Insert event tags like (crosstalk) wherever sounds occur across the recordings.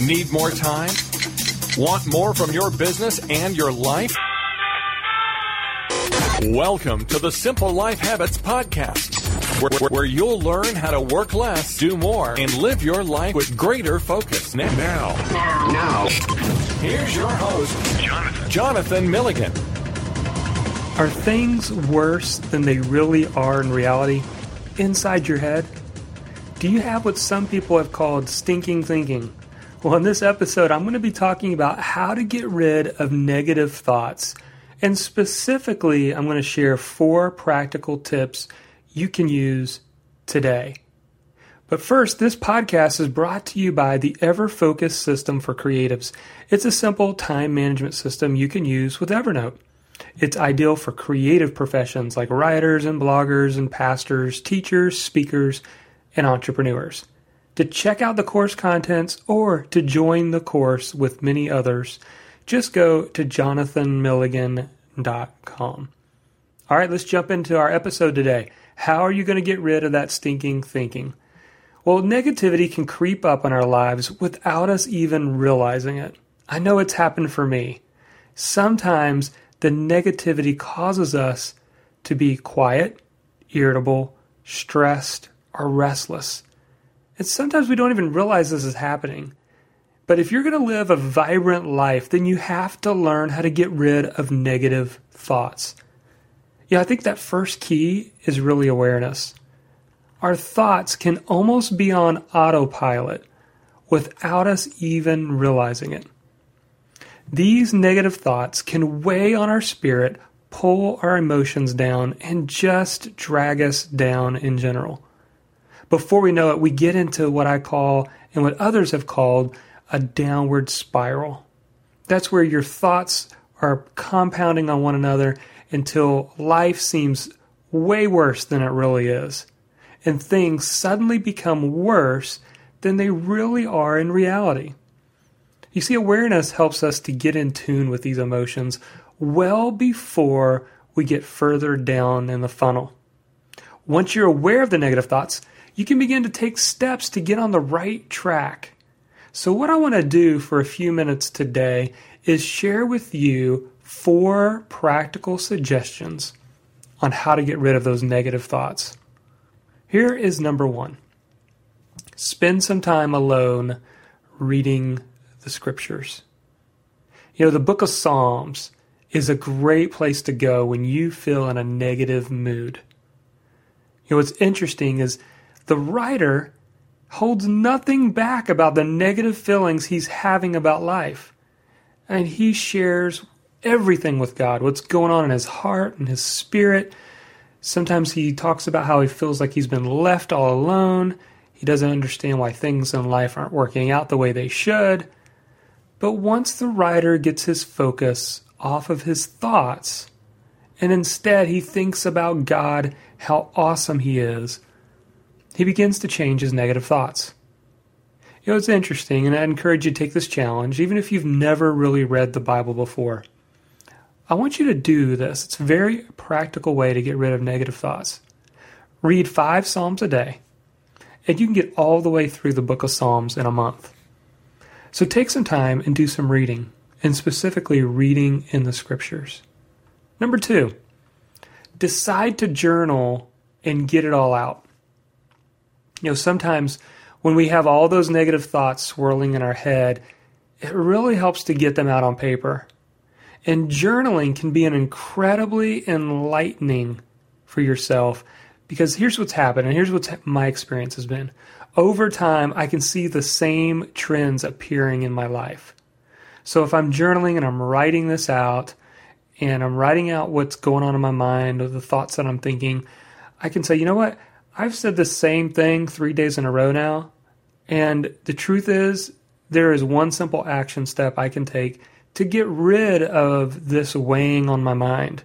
Need more time? Want more from your business and your life? Welcome to the Simple Life Habits Podcast, where, where, you'll learn how to work less, do more, and live your life with greater focus. Now, now, now. here's your host, Jonathan, Jonathan Milligan. Are things worse than they really are in reality? Inside your head? Do you have what some people have called stinking thinking? Well, in this episode, I'm going to be talking about how to get rid of negative thoughts. And specifically, I'm going to share four practical tips you can use today. But first, this podcast is brought to you by the EverFocus system for creatives. It's a simple time management system you can use with Evernote. It's ideal for creative professions like writers and bloggers and pastors, teachers, speakers, and entrepreneurs to check out the course contents or to join the course with many others, just go to jonathanmilligan.com. All right, let's jump into our episode today. How are you going to get rid of that stinking thinking? Well, negativity can creep up in our lives without us even realizing it. I know it's happened for me. Sometimes the negativity causes us to be quiet, irritable, stressed, or restless. And sometimes we don't even realize this is happening. But if you're going to live a vibrant life, then you have to learn how to get rid of negative thoughts. Yeah, I think that first key is really awareness. Our thoughts can almost be on autopilot without us even realizing it. These negative thoughts can weigh on our spirit, pull our emotions down, and just drag us down in general before we know it, we get into what I call and what others have called a downward spiral. That's where your thoughts are compounding on one another until life seems way worse than it really is. And things suddenly become worse than they really are in reality. You see, awareness helps us to get in tune with these emotions well before we get further down in the funnel. Once you're aware of the negative thoughts, you can begin to take steps to get on the right track. So, what I want to do for a few minutes today is share with you four practical suggestions on how to get rid of those negative thoughts. Here is number one spend some time alone reading the scriptures. You know, the book of Psalms is a great place to go when you feel in a negative mood. You know, what's interesting is the writer holds nothing back about the negative feelings he's having about life. And he shares everything with God, what's going on in his heart and his spirit. Sometimes he talks about how he feels like he's been left all alone. He doesn't understand why things in life aren't working out the way they should. But once the writer gets his focus off of his thoughts, and instead he thinks about God, how awesome he is, he begins to change his negative thoughts. You know, it's interesting, and I encourage you to take this challenge, even if you've never really read the Bible before. I want you to do this. It's a very practical way to get rid of negative thoughts. Read five Psalms a day, and you can get all the way through the book of Psalms in a month. So take some time and do some reading, and specifically reading in the scriptures. Number two, decide to journal and get it all out. You know, sometimes when we have all those negative thoughts swirling in our head, it really helps to get them out on paper. And journaling can be an incredibly enlightening for yourself because here's what's happened, and here's what my experience has been. Over time, I can see the same trends appearing in my life. So if I'm journaling and I'm writing this out, and I'm writing out what's going on in my mind or the thoughts that I'm thinking, I can say, you know what? I've said the same thing three days in a row now. And the truth is, there is one simple action step I can take to get rid of this weighing on my mind.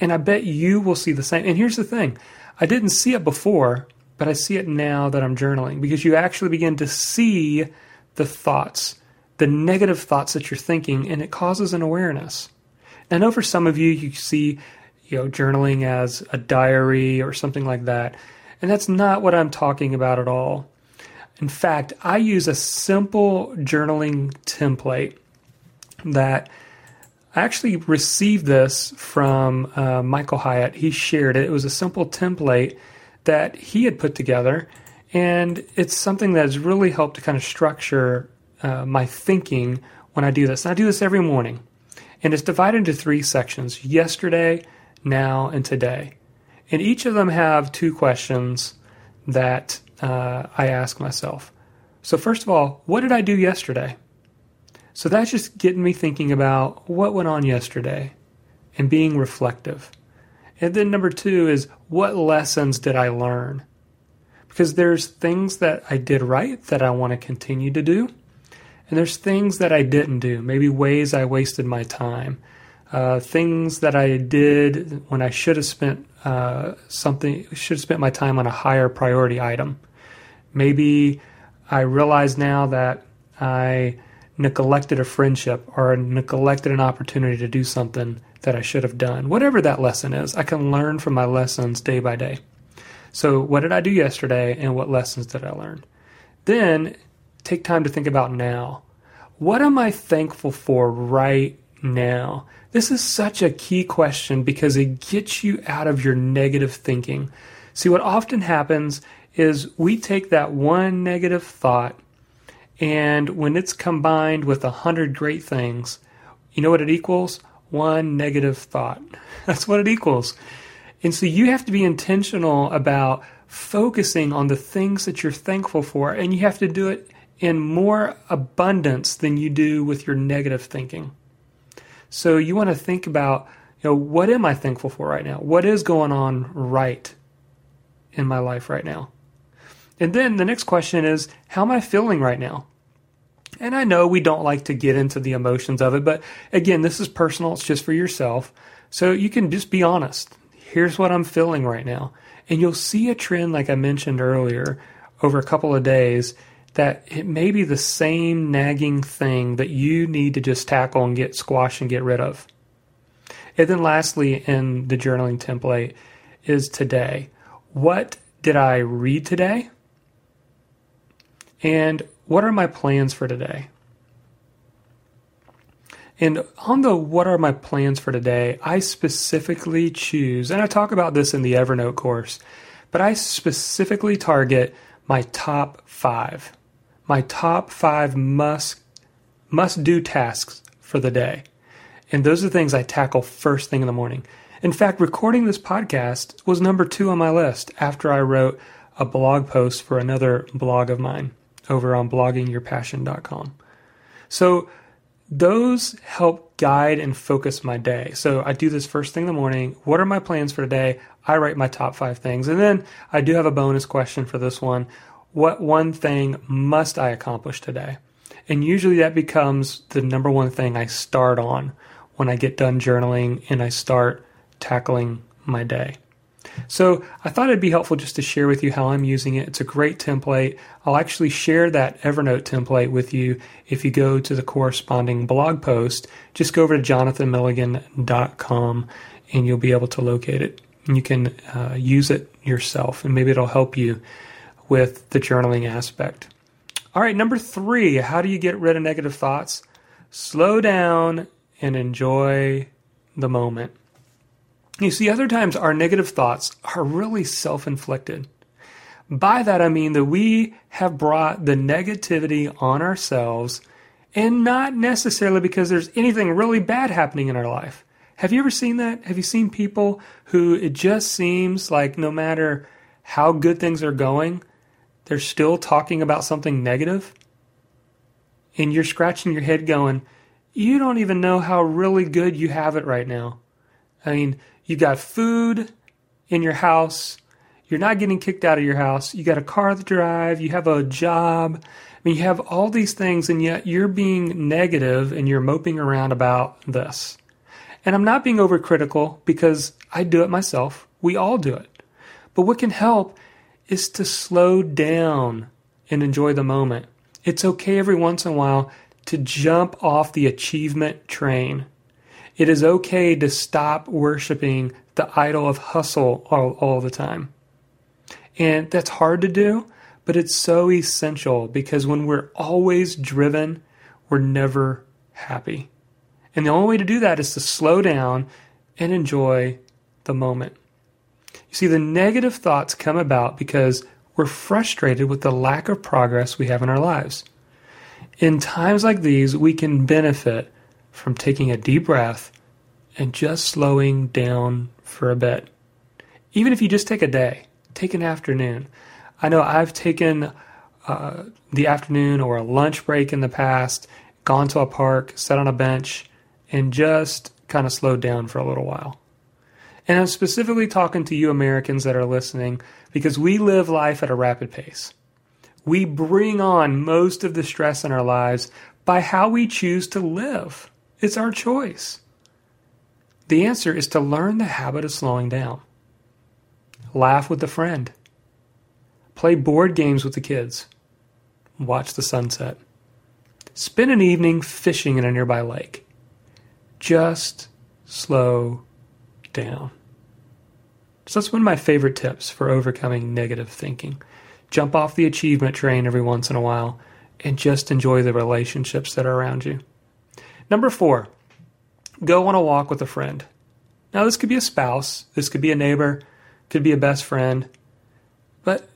And I bet you will see the same. And here's the thing I didn't see it before, but I see it now that I'm journaling because you actually begin to see the thoughts, the negative thoughts that you're thinking, and it causes an awareness. I know for some of you, you see you know journaling as a diary or something like that and that's not what I'm talking about at all. In fact, I use a simple journaling template that I actually received this from uh, Michael Hyatt. He shared it. It was a simple template that he had put together, and it's something that has really helped to kind of structure uh, my thinking when I do this. And I do this every morning, and it's divided into three sections yesterday, now, and today. And each of them have two questions that uh, I ask myself. So, first of all, what did I do yesterday? So that's just getting me thinking about what went on yesterday and being reflective. And then number two is what lessons did I learn? Because there's things that I did right that I want to continue to do. And there's things that I didn't do, maybe ways I wasted my time, uh, things that I did when I should have spent uh, something, should have spent my time on a higher priority item. Maybe I realize now that I neglected a friendship or neglected an opportunity to do something that I should have done. Whatever that lesson is, I can learn from my lessons day by day. So, what did I do yesterday and what lessons did I learn? Then take time to think about now. What am I thankful for right now? This is such a key question because it gets you out of your negative thinking. See, what often happens is we take that one negative thought and when it's combined with a hundred great things, you know what it equals? One negative thought. (laughs) That's what it equals. And so you have to be intentional about focusing on the things that you're thankful for, and you have to do it in more abundance than you do with your negative thinking. So you want to think about, you know, what am I thankful for right now? What is going on right in my life right now? And then the next question is, how am I feeling right now? And I know we don't like to get into the emotions of it, but again, this is personal. It's just for yourself. So you can just be honest. Here's what I'm feeling right now. And you'll see a trend, like I mentioned earlier, over a couple of days that it may be the same nagging thing that you need to just tackle and get squashed and get rid of. And then lastly, in the journaling template, is today. What did I read today? And what are my plans for today? And on the what are my plans for today, I specifically choose, and I talk about this in the Evernote course, but I specifically target my top five. My top five must must do tasks for the day. And those are things I tackle first thing in the morning. In fact, recording this podcast was number two on my list after I wrote a blog post for another blog of mine over on bloggingyourpassion.com. So those help guide and focus my day. So I do this first thing in the morning. What are my plans for today? I write my top five things. And then I do have a bonus question for this one. What one thing must I accomplish today? And usually that becomes the number one thing I start on when I get done journaling and I start tackling my day. So I thought it'd be helpful just to share with you how I'm using it. It's a great template. I'll actually share that Evernote template with you if you go to the corresponding blog post. Just go over to jonathanmilligan.com and you'll be able to locate it. And you can uh, use it yourself, and maybe it'll help you with the journaling aspect. All right, number three how do you get rid of negative thoughts? Slow down and enjoy the moment. You see, other times our negative thoughts are really self inflicted. By that I mean that we have brought the negativity on ourselves and not necessarily because there's anything really bad happening in our life. Have you ever seen that? Have you seen people who it just seems like no matter how good things are going, they're still talking about something? And you're scratching your head going, you don't even know how really good you have it right now. I mean, you got food in your house. You're not getting kicked out of your house. You got a car to drive. You have a job. I mean, you have all these things, and yet you're being negative and you're moping around about this. And I'm not being overcritical because I do it myself. We all do it. But what can help is to slow down and enjoy the moment. It's okay every once in a while to jump off the achievement train. It is okay to stop worshiping the idol of hustle all, all the time. And that's hard to do, but it's so essential because when we're always driven, we're never happy. And the only way to do that is to slow down and enjoy the moment. See, the negative thoughts come about because we're frustrated with the lack of progress we have in our lives. In times like these, we can benefit from taking a deep breath and just slowing down for a bit. Even if you just take a day, take an afternoon. I know I've taken uh, the afternoon or a lunch break in the past, gone to a park, sat on a bench, and just kind of slowed down for a little while. And I'm specifically talking to you Americans that are listening because we live life at a rapid pace. We bring on most of the stress in our lives by how we choose to live. It's our choice. The answer is to learn the habit of slowing down. Laugh with a friend. Play board games with the kids. Watch the sunset. Spend an evening fishing in a nearby lake. Just slow down. So that's one of my favorite tips for overcoming negative thinking. Jump off the achievement train every once in a while and just enjoy the relationships that are around you. Number four, go on a walk with a friend. Now, this could be a spouse, this could be a neighbor, could be a best friend, but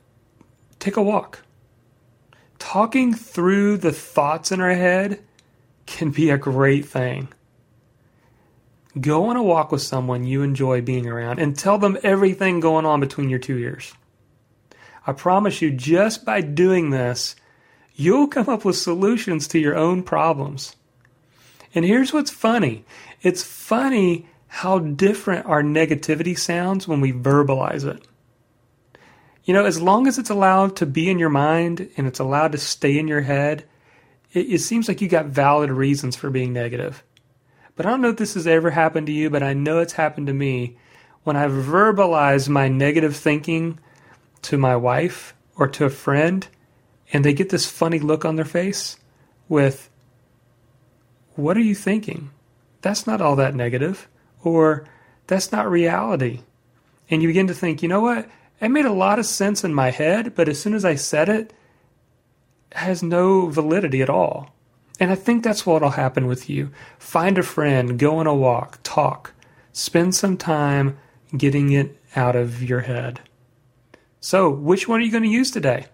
take a walk. Talking through the thoughts in our head can be a great thing. Go on a walk with someone you enjoy being around and tell them everything going on between your two ears. I promise you, just by doing this, you'll come up with solutions to your own problems. And here's what's funny it's funny how different our negativity sounds when we verbalize it. You know, as long as it's allowed to be in your mind and it's allowed to stay in your head, it, it seems like you got valid reasons for being negative. But I don't know if this has ever happened to you, but I know it's happened to me when I verbalize my negative thinking to my wife or to a friend, and they get this funny look on their face with, What are you thinking? That's not all that negative or that's not reality. And you begin to think, you know what? It made a lot of sense in my head, but as soon as I said it, it has no validity at all. And I think that's what'll happen with you. Find a friend, go on a walk, talk, spend some time getting it out of your head. So, which one are you going to use today?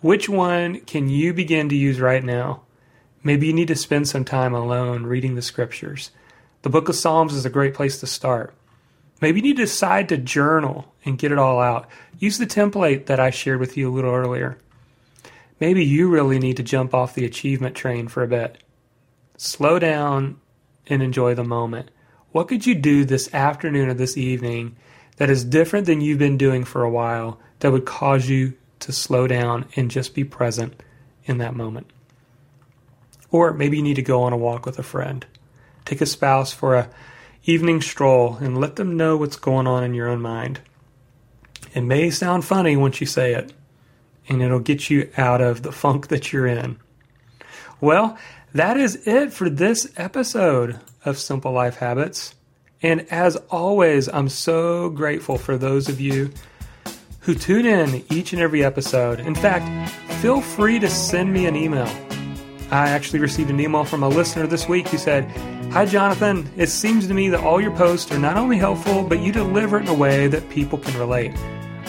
Which one can you begin to use right now? Maybe you need to spend some time alone reading the scriptures. The book of Psalms is a great place to start. Maybe you need to decide to journal and get it all out. Use the template that I shared with you a little earlier. Maybe you really need to jump off the achievement train for a bit. Slow down and enjoy the moment. What could you do this afternoon or this evening that is different than you've been doing for a while that would cause you to slow down and just be present in that moment? Or maybe you need to go on a walk with a friend. Take a spouse for a evening stroll and let them know what's going on in your own mind. It may sound funny once you say it, and it'll get you out of the funk that you're in. Well, that is it for this episode of Simple Life Habits. And as always, I'm so grateful for those of you who tune in each and every episode. In fact, feel free to send me an email. I actually received an email from a listener this week who said, Hi, Jonathan. It seems to me that all your posts are not only helpful, but you deliver it in a way that people can relate.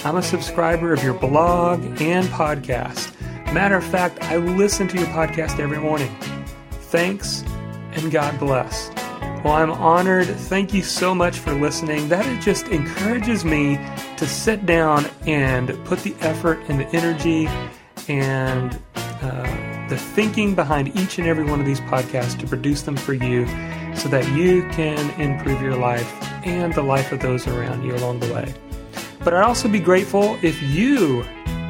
I'm a subscriber of your blog and podcast. Matter of fact, I listen to your podcast every morning. Thanks and God bless. Well, I'm honored. Thank you so much for listening. That just encourages me to sit down and put the effort and the energy and uh, the thinking behind each and every one of these podcasts to produce them for you so that you can improve your life and the life of those around you along the way. But I'd also be grateful if you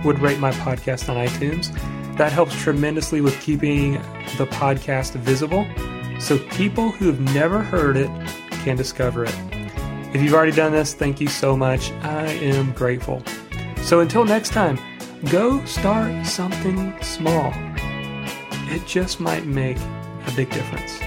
would rate my podcast on iTunes. That helps tremendously with keeping the podcast visible so people who've never heard it can discover it. If you've already done this, thank you so much. I am grateful. So until next time, go start something small. It just might make a big difference.